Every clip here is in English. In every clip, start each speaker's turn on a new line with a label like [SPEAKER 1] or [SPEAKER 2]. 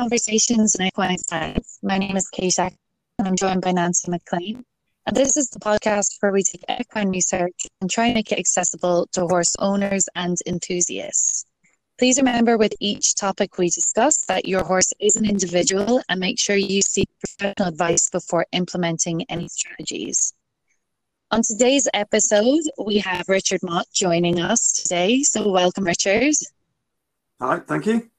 [SPEAKER 1] Conversations in Equine Science. My name is Kate Ack, and I'm joined by Nancy McLean. And this is the podcast where we take equine research and try and make it accessible to horse owners and enthusiasts. Please remember with each topic we discuss that your horse is an individual and make sure you seek professional advice before implementing any strategies. On today's episode, we have Richard Mott joining us today. So, welcome, Richard.
[SPEAKER 2] Hi, thank you.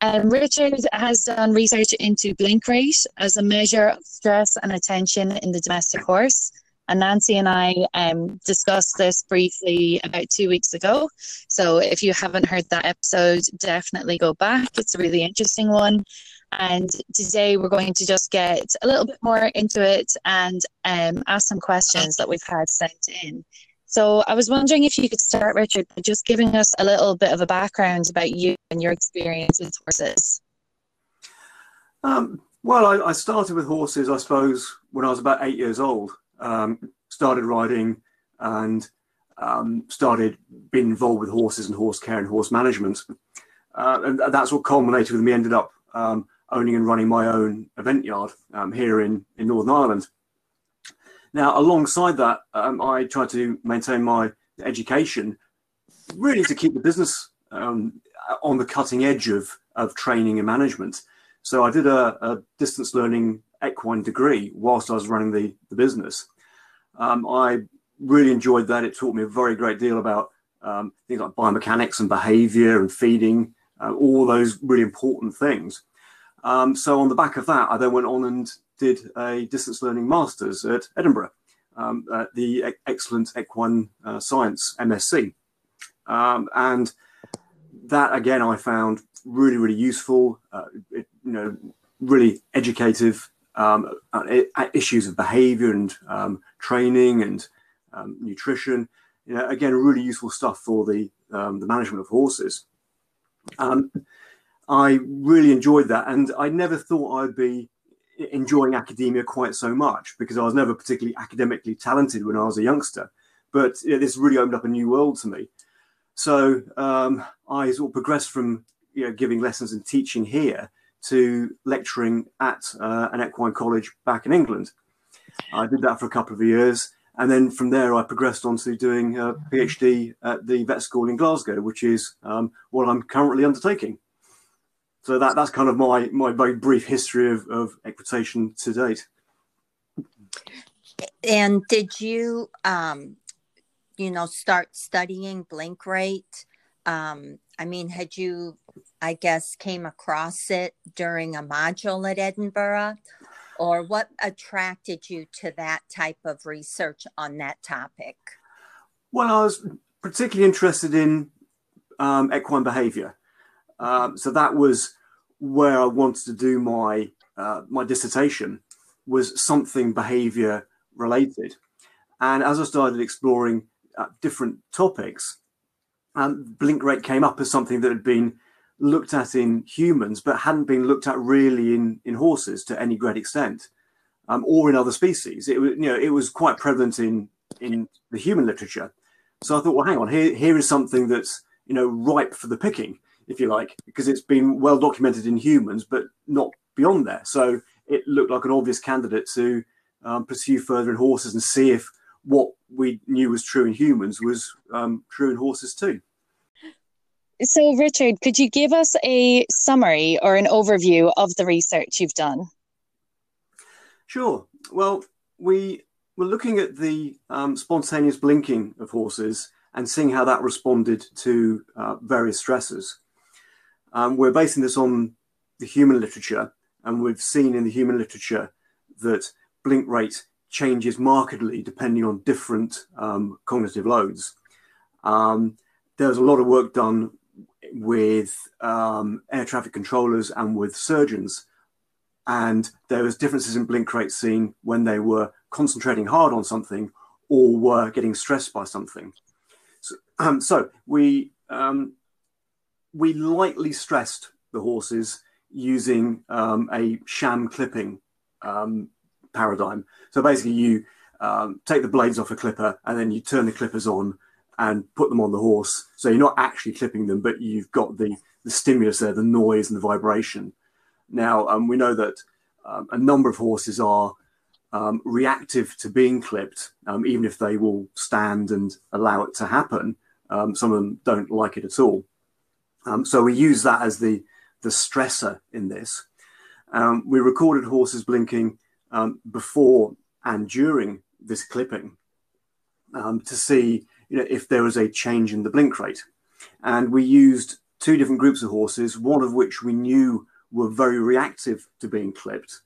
[SPEAKER 1] Um, Richard has done research into blink rate as a measure of stress and attention in the domestic horse. And Nancy and I um, discussed this briefly about two weeks ago. So if you haven't heard that episode, definitely go back. It's a really interesting one. And today we're going to just get a little bit more into it and um, ask some questions that we've had sent in. So I was wondering if you could start, Richard, by just giving us a little bit of a background about you and your experience with horses.
[SPEAKER 2] Um, well, I, I, started with horses, I suppose, when I was about eight years old. Um, started riding and um, started being involved with horses and horse care and horse management. Uh, and that's what culminated with me ended up um, owning and running my own event yard um, here in, in Northern Ireland. Now, alongside that, um, I try to maintain my education, really to keep the business um, on the cutting edge of, of training and management. So I did a, a distance learning equine degree whilst I was running the, the business. Um, I really enjoyed that. It taught me a very great deal about um, things like biomechanics and behavior and feeding, uh, all those really important things. Um, so on the back of that, I then went on and did a distance learning masters at Edinburgh, um, at the excellent Equine uh, Science MSc, um, and that again I found really really useful. Uh, it, you know, really educative um, issues of behaviour and um, training and um, nutrition. You know, again, really useful stuff for the um, the management of horses. I really enjoyed that, and I never thought I'd be enjoying academia quite so much because I was never particularly academically talented when I was a youngster. But you know, this really opened up a new world to me. So um, I sort of progressed from you know, giving lessons and teaching here to lecturing at uh, an equine college back in England. I did that for a couple of years. And then from there, I progressed on to doing a PhD at the vet school in Glasgow, which is um, what I'm currently undertaking. So that that's kind of my my very brief history of, of equitation to date.
[SPEAKER 3] And did you, um, you know, start studying blink rate? Um, I mean, had you, I guess, came across it during a module at Edinburgh, or what attracted you to that type of research on that topic?
[SPEAKER 2] Well, I was particularly interested in um, equine behavior. Um, so that was where I wanted to do my uh, my dissertation was something behavior related. And as I started exploring uh, different topics, um, blink rate came up as something that had been looked at in humans, but hadn't been looked at really in, in horses to any great extent, um, or in other species. It was, you know, it was quite prevalent in in the human literature. So I thought, well, hang on, here here is something that's you know ripe for the picking if you like, because it's been well documented in humans, but not beyond there. So it looked like an obvious candidate to um, pursue further in horses and see if what we knew was true in humans was um, true in horses too.
[SPEAKER 1] So, Richard, could you give us a summary or an overview of the research you've done?
[SPEAKER 2] Sure. Well, we were looking at the um, spontaneous blinking of horses and seeing how that responded to uh, various stresses. Um, we're basing this on the human literature, and we've seen in the human literature that blink rate changes markedly depending on different um, cognitive loads. Um, there's a lot of work done with um, air traffic controllers and with surgeons, and there was differences in blink rate seen when they were concentrating hard on something or were getting stressed by something. So, so we um, we lightly stressed the horses using um, a sham clipping um, paradigm. So basically, you um, take the blades off a clipper and then you turn the clippers on and put them on the horse. So you're not actually clipping them, but you've got the, the stimulus there, the noise and the vibration. Now, um, we know that um, a number of horses are um, reactive to being clipped, even if they will stand and allow it to happen. Some of them don't like it at all. Um, so we use that as the, the stressor in this. we recorded horses blinking before and during this clipping to see you know, if there was a change in the blink rate. And we used two different groups of horses, one of which we knew were very reactive to being clipped,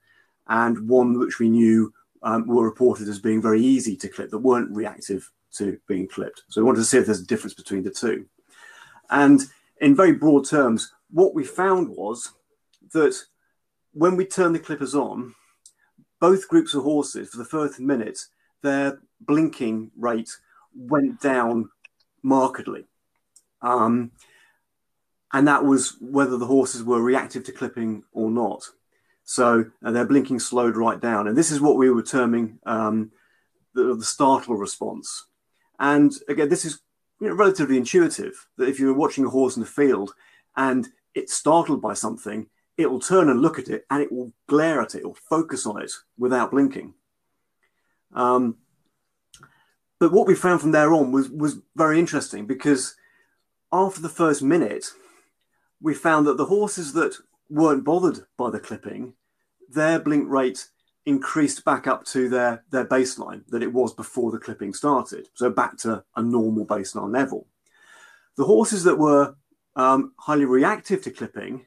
[SPEAKER 2] and one which we knew um, were reported as being very easy to clip that weren't reactive to being clipped. So we wanted to see if there's a difference between the two. And in very broad terms, what we found was that when we turned the clippers on, both groups of horses for the first minute, their blinking rate went down markedly. Um, and that was whether the horses were reactive to clipping or not. So uh, their blinking slowed right down. And this is what we were terming um, the, the, startle response. And again, this is you know, relatively intuitive that if you're watching a horse in the field and it's startled by something, it will turn and look at it and it will glare at it or focus on it without blinking. Um, but what we found from there on was was very interesting because after the first minute, we found that the horses that weren't bothered by the clipping, their blink rate increased back up to their their baseline that it was before the clipping started, so back to a normal baseline level. The horses that were um, highly reactive to clipping,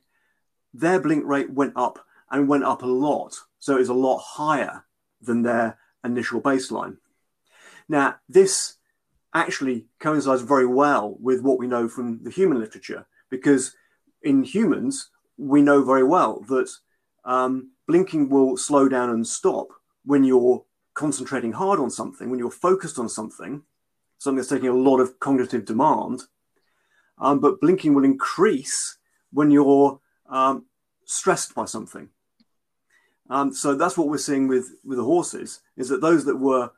[SPEAKER 2] their blink rate went up and went up a lot, so it was a lot higher than their initial baseline. Now, this actually coincides very well with what we know from the human literature, because in humans, we know very well that um, blinking will slow down and stop when you're concentrating hard on something, when you're focused on something, something that's taking a lot of cognitive demand. Um, but blinking will increase when you're um, stressed by something. Um, so that's what we're seeing with, with the horses, is that those that were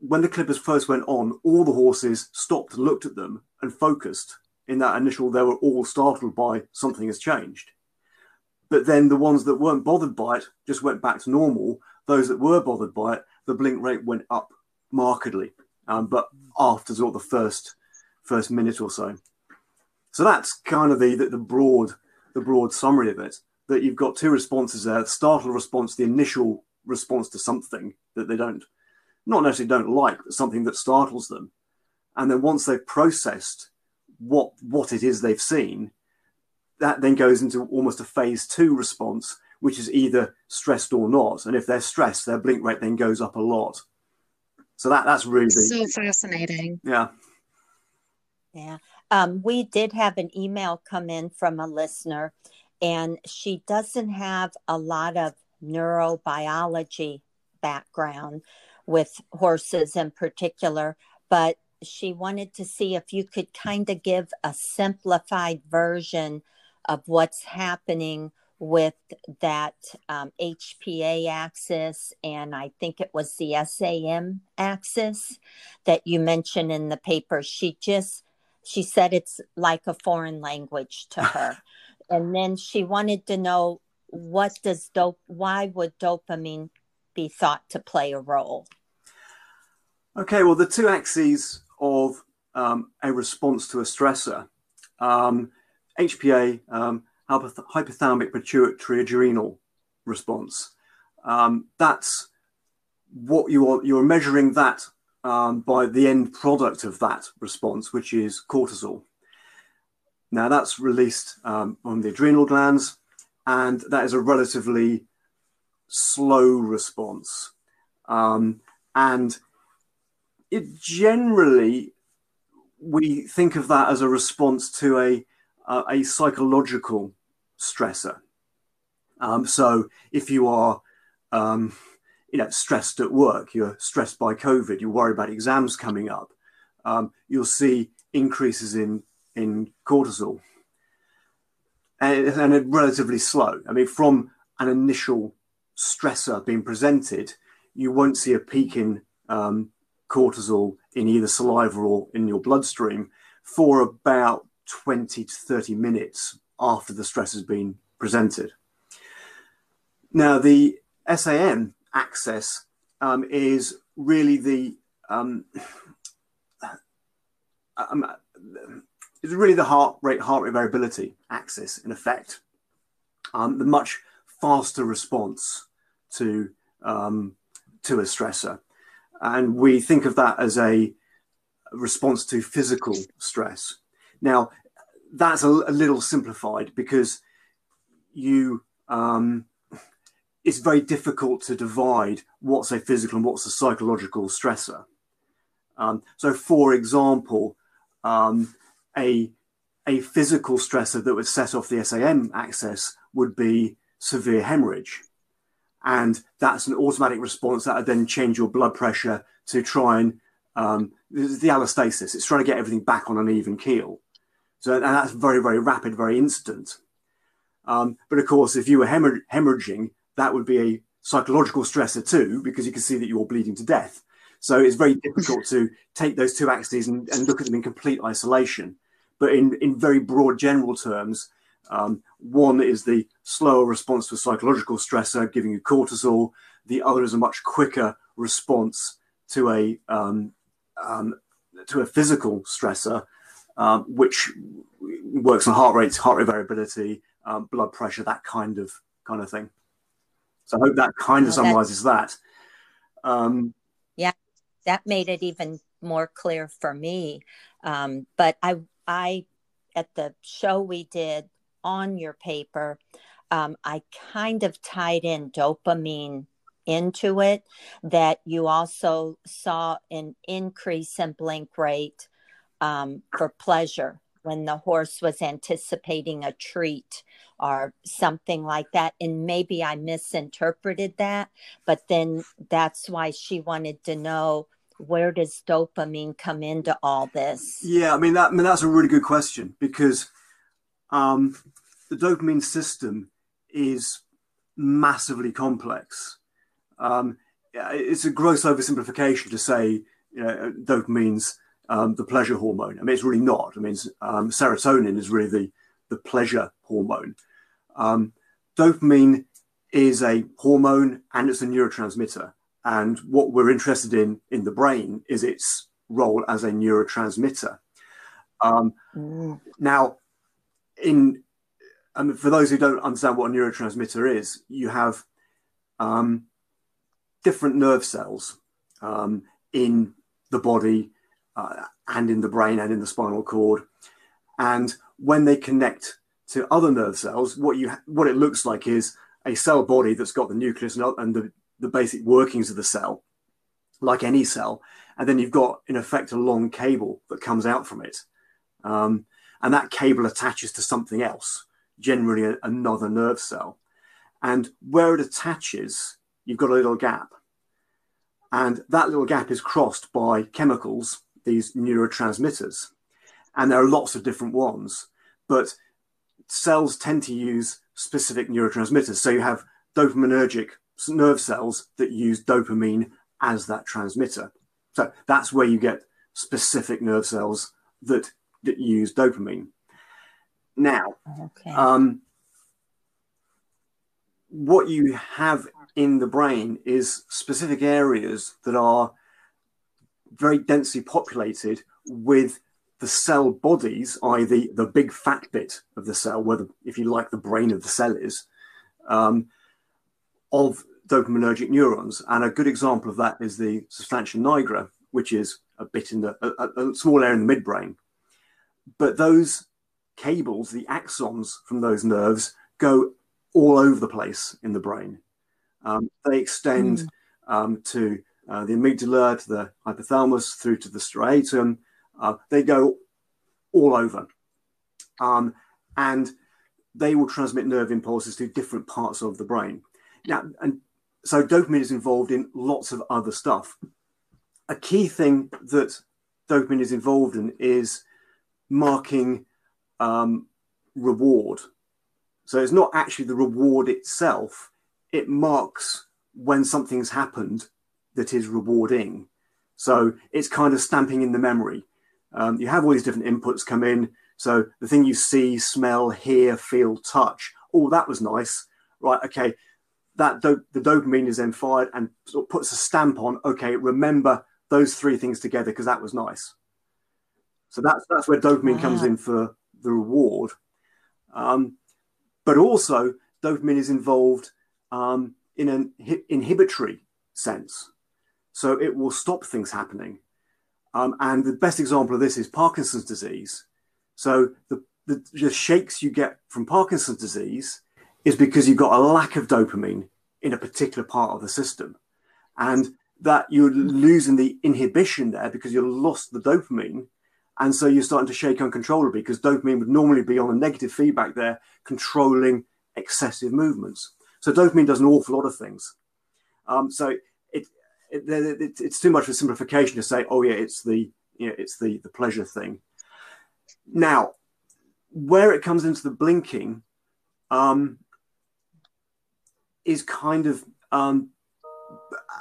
[SPEAKER 2] when the clippers first went on, all the horses stopped and looked at them and focused. In that initial, they were all startled by something has changed. But then the ones that weren't bothered by it just went back to normal. Those that were bothered by it, the blink rate went up markedly. Um, but after sort of the first first minute or so. So that's kind of the, the, the broad the broad summary of it. That you've got two responses there: the startle response, the initial response to something that they don't not necessarily don't like, but something that startles them. And then once they've processed what what it is they've seen, that then goes into almost a phase two response, which is either stressed or not. And if they're stressed, their blink rate then goes up a lot. So that that's really
[SPEAKER 1] so fascinating.
[SPEAKER 2] Yeah.
[SPEAKER 3] Yeah. Um, we did have an email come in from a listener, and she doesn't have a lot of neurobiology background with horses in particular, but she wanted to see if you could kind of give a simplified version of what's happening with that um, HPA axis, and I think it was the SAM axis that you mentioned in the paper. She just she said it's like a foreign language to her, and then she wanted to know what does dope why would dopamine be thought to play a role
[SPEAKER 2] Okay, well, the two axes of um, a response to a stressor, um, HPA, um, hypothalamic pituitary adrenal response. Um, that's what you are you're measuring that um, by the end product of that response, which is cortisol. Now that's released um, on the adrenal glands, and that is a relatively slow response. Um, and it generally we think of that as a response to a uh, a psychological stressor. Um, so if you are um, you know stressed at work, you're stressed by COVID, you worry about exams coming up, um, you'll see increases in in cortisol, and, and relatively slow. I mean, from an initial stressor being presented, you won't see a peak in um, cortisol in either saliva or in your bloodstream for about 20 to 30 minutes after the stress has been presented. Now, the SAM axis um, is really the um, um, really the heart rate heart rate variability axis in effect. Um, the much faster response to um, to a stressor, and we think of that as a response to physical stress. Now, that's a, a little simplified because you um, it's very difficult to divide what's a physical and what's a psychological stressor. Um, so, for example, um, a a physical stressor that would set off the SAM axis would be severe hemorrhage. And that's an automatic response that would then change your blood pressure to try and um, the allostasis. It's trying to get everything back on an even keel. So and that's very, very rapid, very instant. Um, but of course, if you were hemorrhaging, that would be a psychological stressor too, because you can see that you're bleeding to death. So it's very difficult to take those two axes and, and, look at them in complete isolation. But in, in very broad general terms, um, one is the slower response to a psychological stressor, giving you cortisol. The other is a much quicker response to a um, um, to a physical stressor, um, which works on heart rates, heart rate variability, um, blood pressure, that kind of kind of thing. So I hope that kind of summarizes that. Um,
[SPEAKER 3] yeah, that made it even more clear for me. Um, but I, I, at the show we did on your paper, um, I kind of tied in dopamine into it. That you also saw an increase in blink rate um, for pleasure when the horse was anticipating a treat or something like that. And maybe I misinterpreted that, but then that's why she wanted to know where does dopamine come into all this?
[SPEAKER 2] Yeah, I mean that I mean that's a really good question because um, the dopamine system is massively complex. Um, it's a gross oversimplification to say you know, dopamine's um, the pleasure hormone. I mean, it's really not. I mean, um, serotonin is really the, the pleasure hormone. Um, dopamine is a hormone and it's a neurotransmitter. And what we're interested in in the brain is its role as a neurotransmitter. Um, mm. Now, in for those who don't understand what a neurotransmitter is, you have um, different nerve cells um, in the body uh, and in the brain and in the spinal cord. And when they connect to other nerve cells, what you what it looks like is a cell body that's got the nucleus and, the, the basic workings of the cell, like any cell, and then you've got in effect a long cable that comes out from it, um, and that cable attaches to something else, generally a, another nerve cell, and where it attaches, you've got a little gap, and that little gap is crossed by chemicals, these neurotransmitters, and there are lots of different ones, but cells tend to use specific neurotransmitters. So you have dopaminergic nerve cells that use dopamine as that transmitter. So that's where you get specific nerve cells that, that use dopamine. Now, okay. um, what you have in the brain is specific areas that are very densely populated with the cell bodies, i.e., the, the big fat bit of the cell, where, the, if you like, the brain of the cell is, um, of dopaminergic neurons. And a good example of that is the substantia nigra, which is a bit in the a, a small area in the midbrain. But those cables, the axons from those nerves, go all over the place in the brain. Um, they extend mm. um, to uh, the amygdala, to the hypothalamus, through to the striatum, uh, they go all over. Um, and they will transmit nerve impulses to different parts of the brain. Now, and so dopamine is involved in lots of other stuff. A key thing that dopamine is involved in is marking um, reward. So it's not actually the reward itself, it marks when something's happened that is rewarding. So it's kind of stamping in the memory. Um, you have all these different inputs come in. So the thing you see, smell, hear, feel, touch, oh, that was nice. Right, okay. That do- the dopamine is then fired and sort of puts a stamp on, okay, remember those three things together because that was nice. So that's that's where dopamine wow. comes in for the reward. Um, but also, dopamine is involved um, in an inhibitory sense. So it will stop things happening. Um, and the best example of this is Parkinson's disease. So the, the, the shakes you get from Parkinson's disease is because you've got a lack of dopamine in a particular part of the system. And that you're losing the inhibition there because you've lost the dopamine. And so you're starting to shake uncontrollably because dopamine would normally be on a negative feedback there, controlling excessive movements. So dopamine does an awful lot of things. Um, so it, it, it's too much of a simplification to say, oh yeah, it's the you know, it's the the pleasure thing. Now, where it comes into the blinking, um, is kind of um,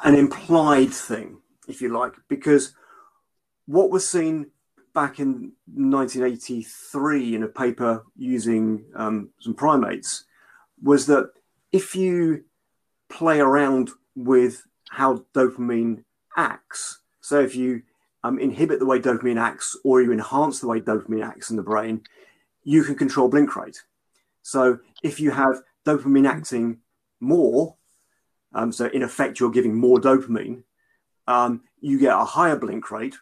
[SPEAKER 2] an implied thing, if you like, because what was seen back in 1983 in a paper using um, some primates was that if you play around with how dopamine acts, so if you um, inhibit the way dopamine acts or you enhance the way dopamine acts in the brain, you can control blink rate. So if you have dopamine acting more, um, so in effect you're giving more dopamine, um, you get a higher blink rate.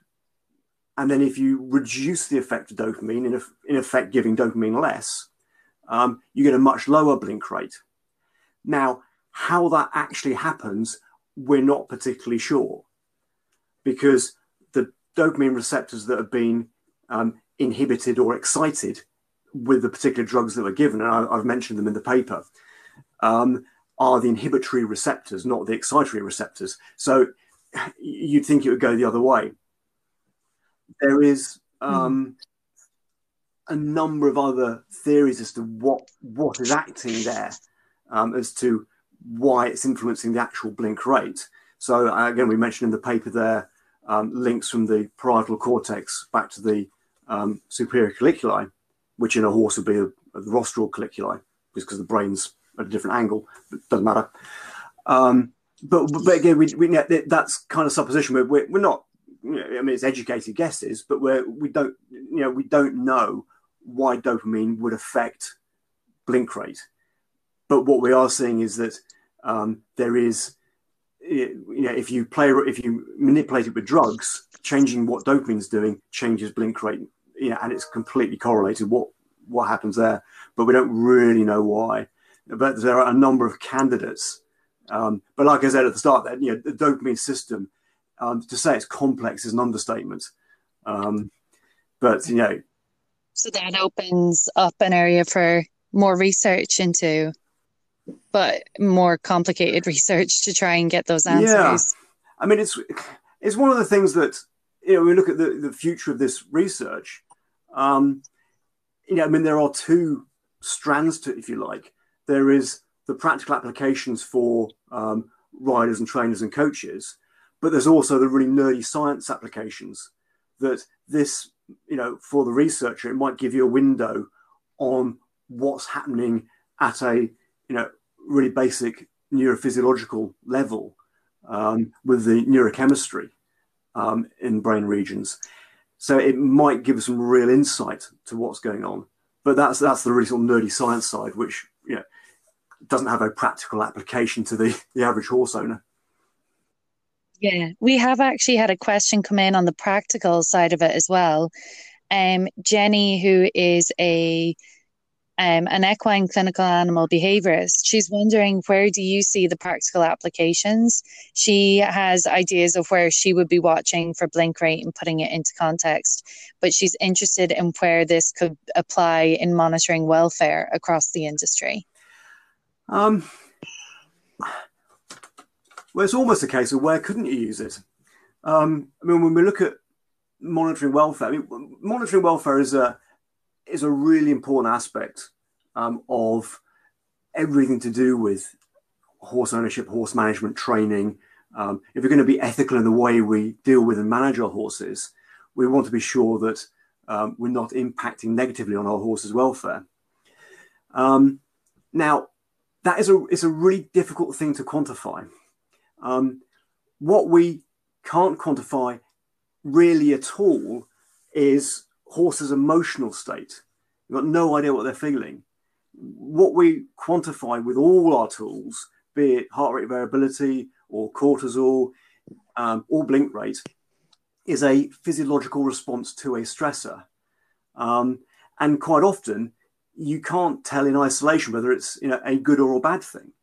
[SPEAKER 2] And then if you reduce the effect of dopamine, in, in effect giving dopamine less, um, you get a much lower blink rate. Now, how that actually happens, we're not particularly sure because the dopamine receptors that have been um, inhibited or excited with the particular drugs that were given, and I, have mentioned them in the paper, um, are the inhibitory receptors, not the excitatory receptors. So you'd think it would go the other way. There is um, mm. a number of other theories as to what what is acting there um, as to why it's influencing the actual blink rate. So uh, again, we mentioned in the paper there um, links from the parietal cortex back to the um, superior colliculi, which in a horse would be the rostral colliculi, just because the brain's at a different angle, but doesn't matter. Um, but, but again, we, we, that's kind of supposition. We're, we're not, you know, I mean, it's educated guesses, but we're, we don't, you know, we don't know why dopamine would affect blink rate. But what we are seeing is that um, there is, you know, if you play, if you manipulate it with drugs, changing what dopamine's doing changes blink rate, you know, and it's completely correlated. What what happens there? But we don't really know why. But there are a number of candidates. Um, but like I said at the start, that you know, the dopamine system, um, to say it's complex is an understatement. Um, but you know,
[SPEAKER 1] so that opens up an area for more research into but more complicated research to try and get those answers. Yeah.
[SPEAKER 2] I mean, it's it's one of the things that you know we look at the, the future of this research. Um, you know, I mean, there are two strands to, if you like. There is the practical applications for um, riders and trainers and coaches, but there's also the really nerdy science applications that this, you know, for the researcher, it might give you a window on what's happening at a you know, really basic neurophysiological level um, with the neurochemistry um, in brain regions. So it might give us some real insight to what's going on. But that's that's the really sort of nerdy science side, which you know doesn't have a practical application to the, the average horse owner.
[SPEAKER 1] Yeah, we have actually had a question come in on the practical side of it as well. Um, Jenny, who is a um, an equine clinical animal behaviorist. She's wondering where do you see the practical applications? She has ideas of where she would be watching for blink rate and putting it into context, but she's interested in where this could apply in monitoring welfare across the industry.
[SPEAKER 2] Um, well, it's almost a case of where couldn't you use it? Um, I mean, when we look at monitoring welfare, I mean, monitoring welfare is a is a really important aspect um, of everything to do with horse ownership, horse management, training, Um, if we're going to be ethical in the way we deal with and manage our horses, we want to be sure that um, we're not impacting negatively on our horses' welfare. Um, now, that is a, it's a really difficult thing to quantify. Um, what we can't quantify really at all is horses' emotional state. We've got no idea what they're feeling. What we quantify with all our tools, be it heart rate variability or cortisol um, or blink rate, is a physiological response to a stressor. Um, and quite often, you can't tell in isolation whether it's you know a good or a bad thing.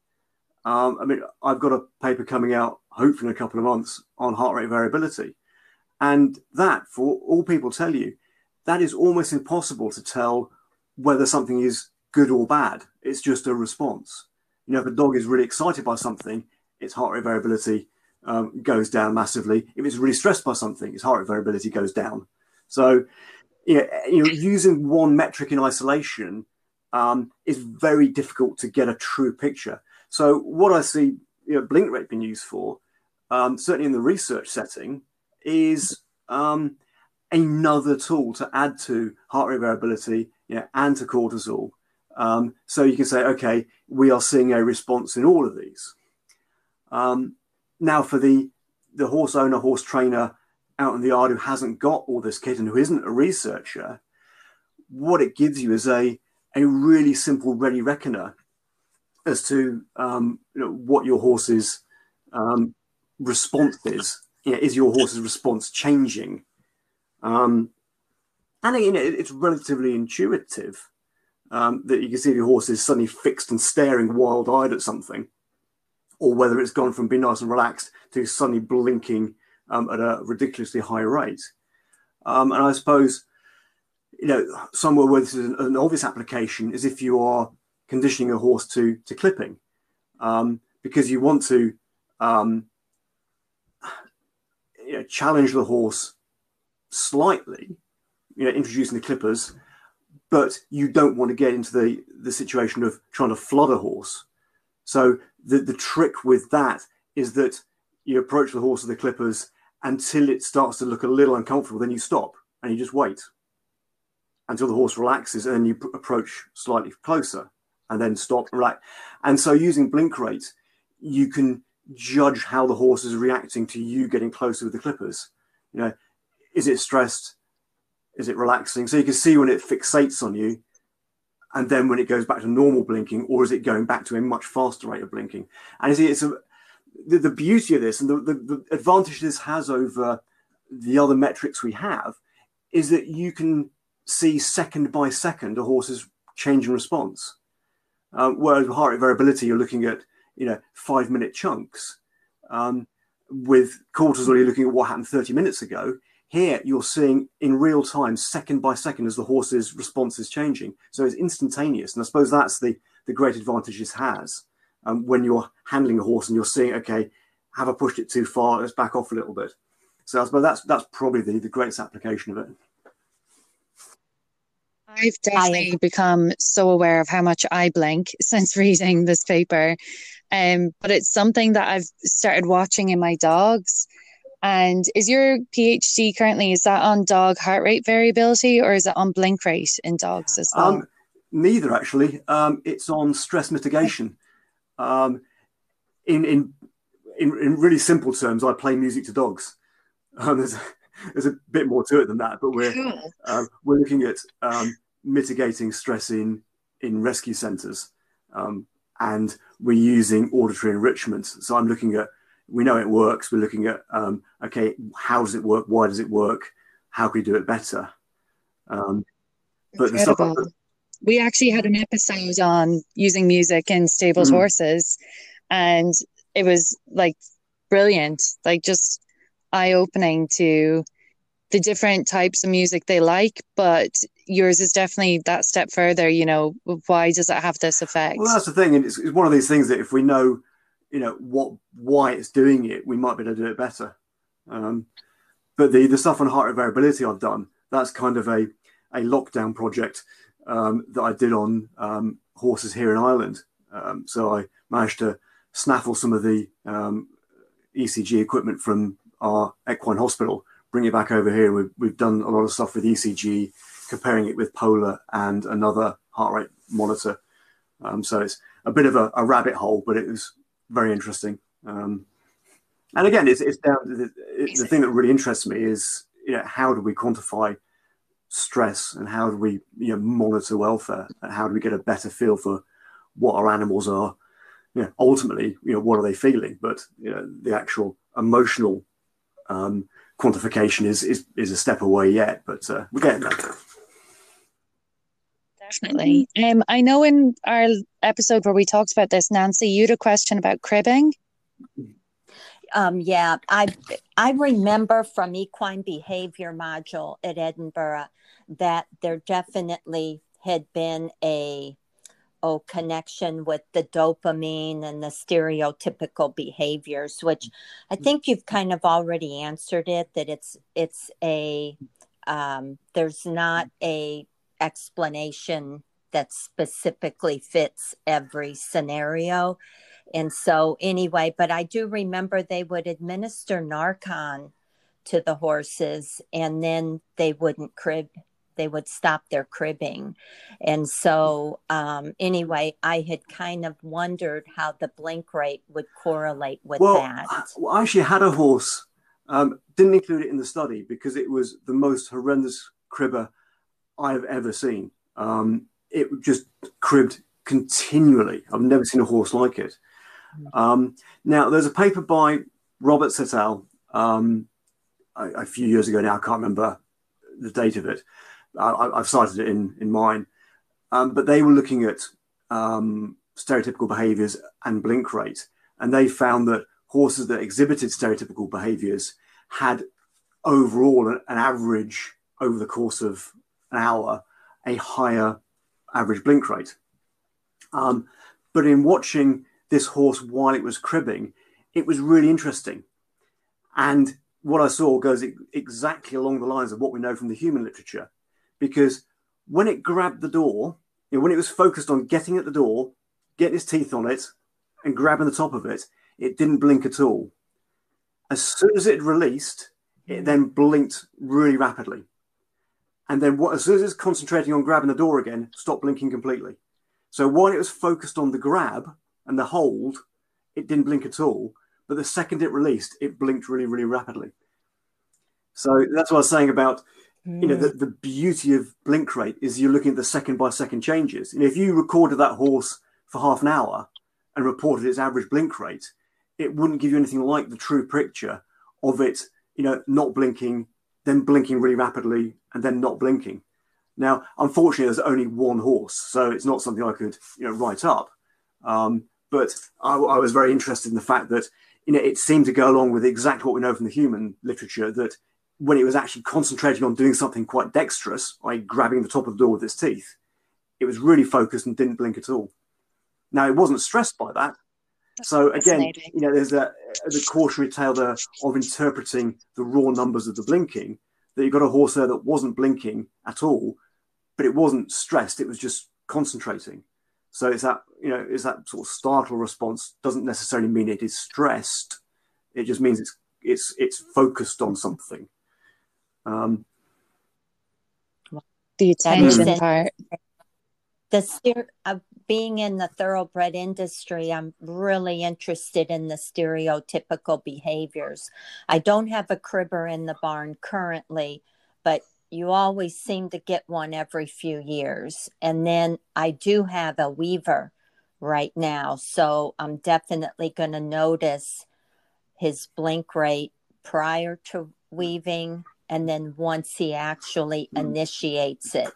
[SPEAKER 2] Um, I mean, I've got a paper coming out, hopefully in a couple of months, on heart rate variability, and that, for all people tell you, that is almost impossible to tell whether something is good or bad. It's just a response. You know, if a dog is really excited by something, its heart rate variability um, goes down massively. If it's really stressed by something, its heart rate variability goes down. So, you know, you know using one metric in isolation um, is very difficult to get a true picture. So, what I see you know, blink rate being used for, um, certainly in the research setting, is um, another tool to add to heart rate variability you know, and to cortisol. Um, so you can say, okay, we are seeing a response in all of these. Um, now, for the the horse owner, horse trainer out in the yard who hasn't got all this kit and who isn't a researcher, what it gives you is a a really simple ready reckoner as to um, you know, what your horse's um, response is. You know, is your horse's response changing? Um, and again, it, it's relatively intuitive um, that you can see your horse is suddenly fixed and staring wild eyed at something, or whether it's gone from being nice and relaxed to suddenly blinking um, at a ridiculously high rate. Um, and I suppose, you know, somewhere where this is an, an, obvious application is if you are conditioning a horse to to clipping, um, because you want to um, you know, challenge the horse slightly, you know, introducing the clippers, but you don't want to get into the, the situation of trying to flood a horse. So the, the trick with that is that you approach the horse with the clippers until it starts to look a little uncomfortable, then you stop and you just wait until the horse relaxes and then you approach slightly closer and then stop and relax. And so using blink rate, you can judge how the horse is reacting to you getting closer with the clippers. You know, is it stressed? Is it relaxing? So you can see when it fixates on you, and then when it goes back to normal blinking, or is it going back to a much faster rate of blinking? And you see, it's a, the, the beauty of this and the, the, the advantage this has over the other metrics we have is that you can see second by second a horse's change in response. Um, whereas with heart rate variability, you're looking at you know five minute chunks. Um, with cortisol, you're looking at what happened 30 minutes ago. Here, you're seeing in real time, second by second, as the horse's response is changing. So it's instantaneous. And I suppose that's the, the great advantage this has um, when you're handling a horse and you're seeing, okay, have I pushed it too far? Let's back off a little bit. So I suppose that's, that's probably the, the greatest application of it.
[SPEAKER 1] I've definitely become so aware of how much I blink since reading this paper. Um, but it's something that I've started watching in my dogs. And is your PhD currently is that on dog heart rate variability or is it on blink rate in dogs as well? Um,
[SPEAKER 2] neither actually. Um, it's on stress mitigation. Um, in, in in in really simple terms, I play music to dogs. Um, there's a, there's a bit more to it than that, but we're cool. uh, we're looking at um, mitigating stress in in rescue centres, um, and we're using auditory enrichment. So I'm looking at we know it works. We're looking at um, okay, how does it work? Why does it work? How can we do it better? Um,
[SPEAKER 1] but. That, we actually had an episode on using music in stabled mm. horses, and it was like brilliant, like just eye opening to the different types of music they like. But yours is definitely that step further. You know, why does it have this effect?
[SPEAKER 2] Well, that's the thing, and it's, it's one of these things that if we know you know what why it's doing it, we might be able to do it better. Um, but the the stuff on heart rate variability I've done, that's kind of a a lockdown project um, that I did on um, horses here in Ireland. Um, so I managed to snaffle some of the um, ECG equipment from our equine hospital, bring it back over here. We've, we've done a lot of stuff with ECG, comparing it with Polar and another heart rate monitor. Um, so it's a bit of a, a, rabbit hole, but it was very interesting. Um, and again, it's, it's down the, the thing that really interests me is you know how do we quantify stress and how do we you know monitor welfare? And how do we get a better feel for what our animals are? You know ultimately you know what are they feeling? But you know the actual emotional um, quantification is, is is a step away yet. But uh, we're getting there
[SPEAKER 1] definitely. Um i know in our episode where we talked about this nancy you had a question about cribbing.
[SPEAKER 3] Um, yeah, I I remember from equine behavior module at Edinburgh that there definitely had been a oh connection with the dopamine and the stereotypical behaviors, which I think you've kind of already answered it that it's it's a um, there's not a explanation that specifically fits every scenario and so, anyway, but I do remember they would administer Narcan to the horses and then they wouldn't crib. They would stop their cribbing. And so, um, anyway, I had kind of wondered how the blink rate would correlate with
[SPEAKER 2] well,
[SPEAKER 3] that.
[SPEAKER 2] Well, I actually had a horse, um, didn't include it in the study because it was the most horrendous cribber I've ever seen. Um, it just cribbed continually. I've never seen a horse like it. Um, now, there's a paper by Robert et al. Um, a, a, few years ago now. I can't remember the date of it. I, have cited it in in mine, um, but they were looking at um, stereotypical behaviours and blink rate, and they found that horses that exhibited stereotypical behaviours had overall an, an average over the course of an hour a higher average blink rate. Um, but in watching this horse while it was cribbing, it was really interesting. And what I saw goes exactly along the lines of what we know from the human literature, because when it grabbed the door, you know, when it was focused on getting at the door, getting its teeth on it, and grabbing the top of it, it didn't blink at all. As soon as it released, it then blinked really rapidly. And then what, as soon as it's concentrating on grabbing the door again, stopped blinking completely. So while it was focused on the grab, and the hold, it didn't blink at all. But the second it released, it blinked really, really rapidly. So that's what I was saying about, mm. you know, the, hmm. the beauty of blink rate is you're looking at the second by second changes. Know, if you recorded that horse for half an hour and reported its average blink rate, it wouldn't give you anything like the true picture of it, you know, not blinking, then blinking really rapidly, and then not blinking. Now, unfortunately, there's only one horse, so it's not something I could, you know, write up. Um, but I, I, was very interested in the fact that you know it seemed to go along with exactly what we know from the human literature that when it was actually concentrating on doing something quite dexterous, like grabbing the top of the door with its teeth, it was really focused and didn't blink at all. Now it wasn't stressed by that. That's so again, you know, there's a the cautionary tale there of interpreting the raw numbers of the blinking. That you got a horse there that wasn't blinking at all, but it wasn't stressed. It was just concentrating. So it's that you know is that sort of startle response doesn't necessarily mean it is stressed. It just means it's it's it's focused on something. Um,
[SPEAKER 1] the attention part.
[SPEAKER 3] The uh, being in the thoroughbred industry, I'm really interested in the stereotypical behaviors. I don't have a cribber in the barn currently, but you always seem to get one every few years. And then I do have a weaver right now. So I'm definitely going to notice his blink rate prior to weaving and then once he actually initiates it.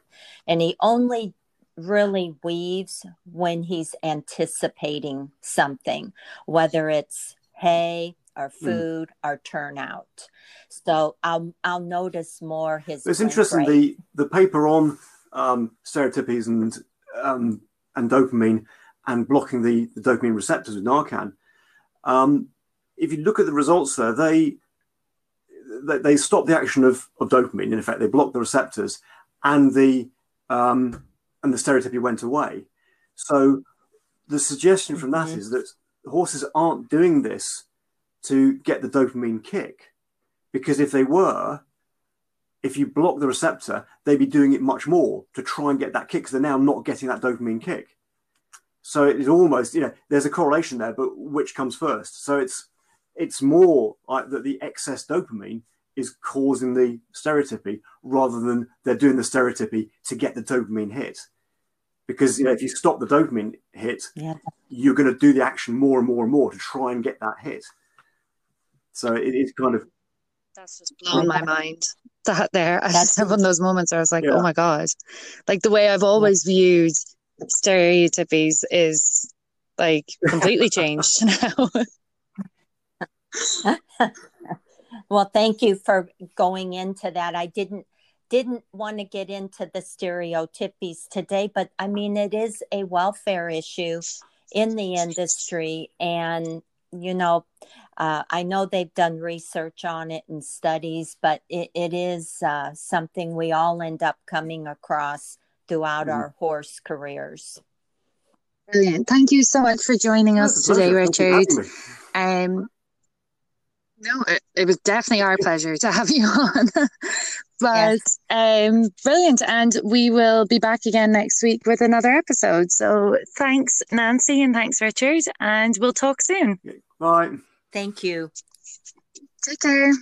[SPEAKER 3] And he only really weaves when he's anticipating something, whether it's hay, our hmm. food, mm. our turnout. So I'll I'll notice more his.
[SPEAKER 2] It's interesting rate. the the paper on um, stereotypies and um, and dopamine and blocking the, the dopamine receptors with Narcan. Um, if you look at the results there, they they, they stop the action of, of dopamine. In effect, they block the receptors, and the um, and the stereotypy went away. So the suggestion from that mm-hmm. is that horses aren't doing this to get the dopamine kick. Because if they were, if you block the receptor, they'd be doing it much more to try and get that kick because they're now not getting that dopamine kick. So it's almost, you know, there's a correlation there, but which comes first? So it's it's more like that the excess dopamine is causing the stereotypy rather than they're doing the stereotypy to get the dopamine hit. Because you know, if you stop the dopamine hit,
[SPEAKER 3] Yeah.
[SPEAKER 2] you're going to do the action more and more and more to try and get that hit. So it is kind of
[SPEAKER 1] That's just blown my mind. That there, I just had one of those moments where I was like, oh
[SPEAKER 2] Yeah.
[SPEAKER 1] "Oh my god!" Like the way I've always viewed stereotypies is like completely changed now.
[SPEAKER 3] Well, thank you for going into that. I didn't didn't want to get into the stereotypies today, but I mean it is a welfare issue in the industry and you know uh, i know they've done research on it and studies but it, it is uh, something we all end up coming across throughout
[SPEAKER 2] Mhm.
[SPEAKER 3] our horse careers
[SPEAKER 1] Brilliant! Thank you so much for joining us today,
[SPEAKER 2] pleasure. Thank you for
[SPEAKER 1] Richard.
[SPEAKER 2] having.
[SPEAKER 1] Um, no, it, it was definitely our pleasure to have you on. but um, brilliant. And we will be back again next week with another episode. So thanks, Nancy, and thanks, Richard. And we'll talk soon.
[SPEAKER 2] Bye.
[SPEAKER 3] thank you
[SPEAKER 1] Take care.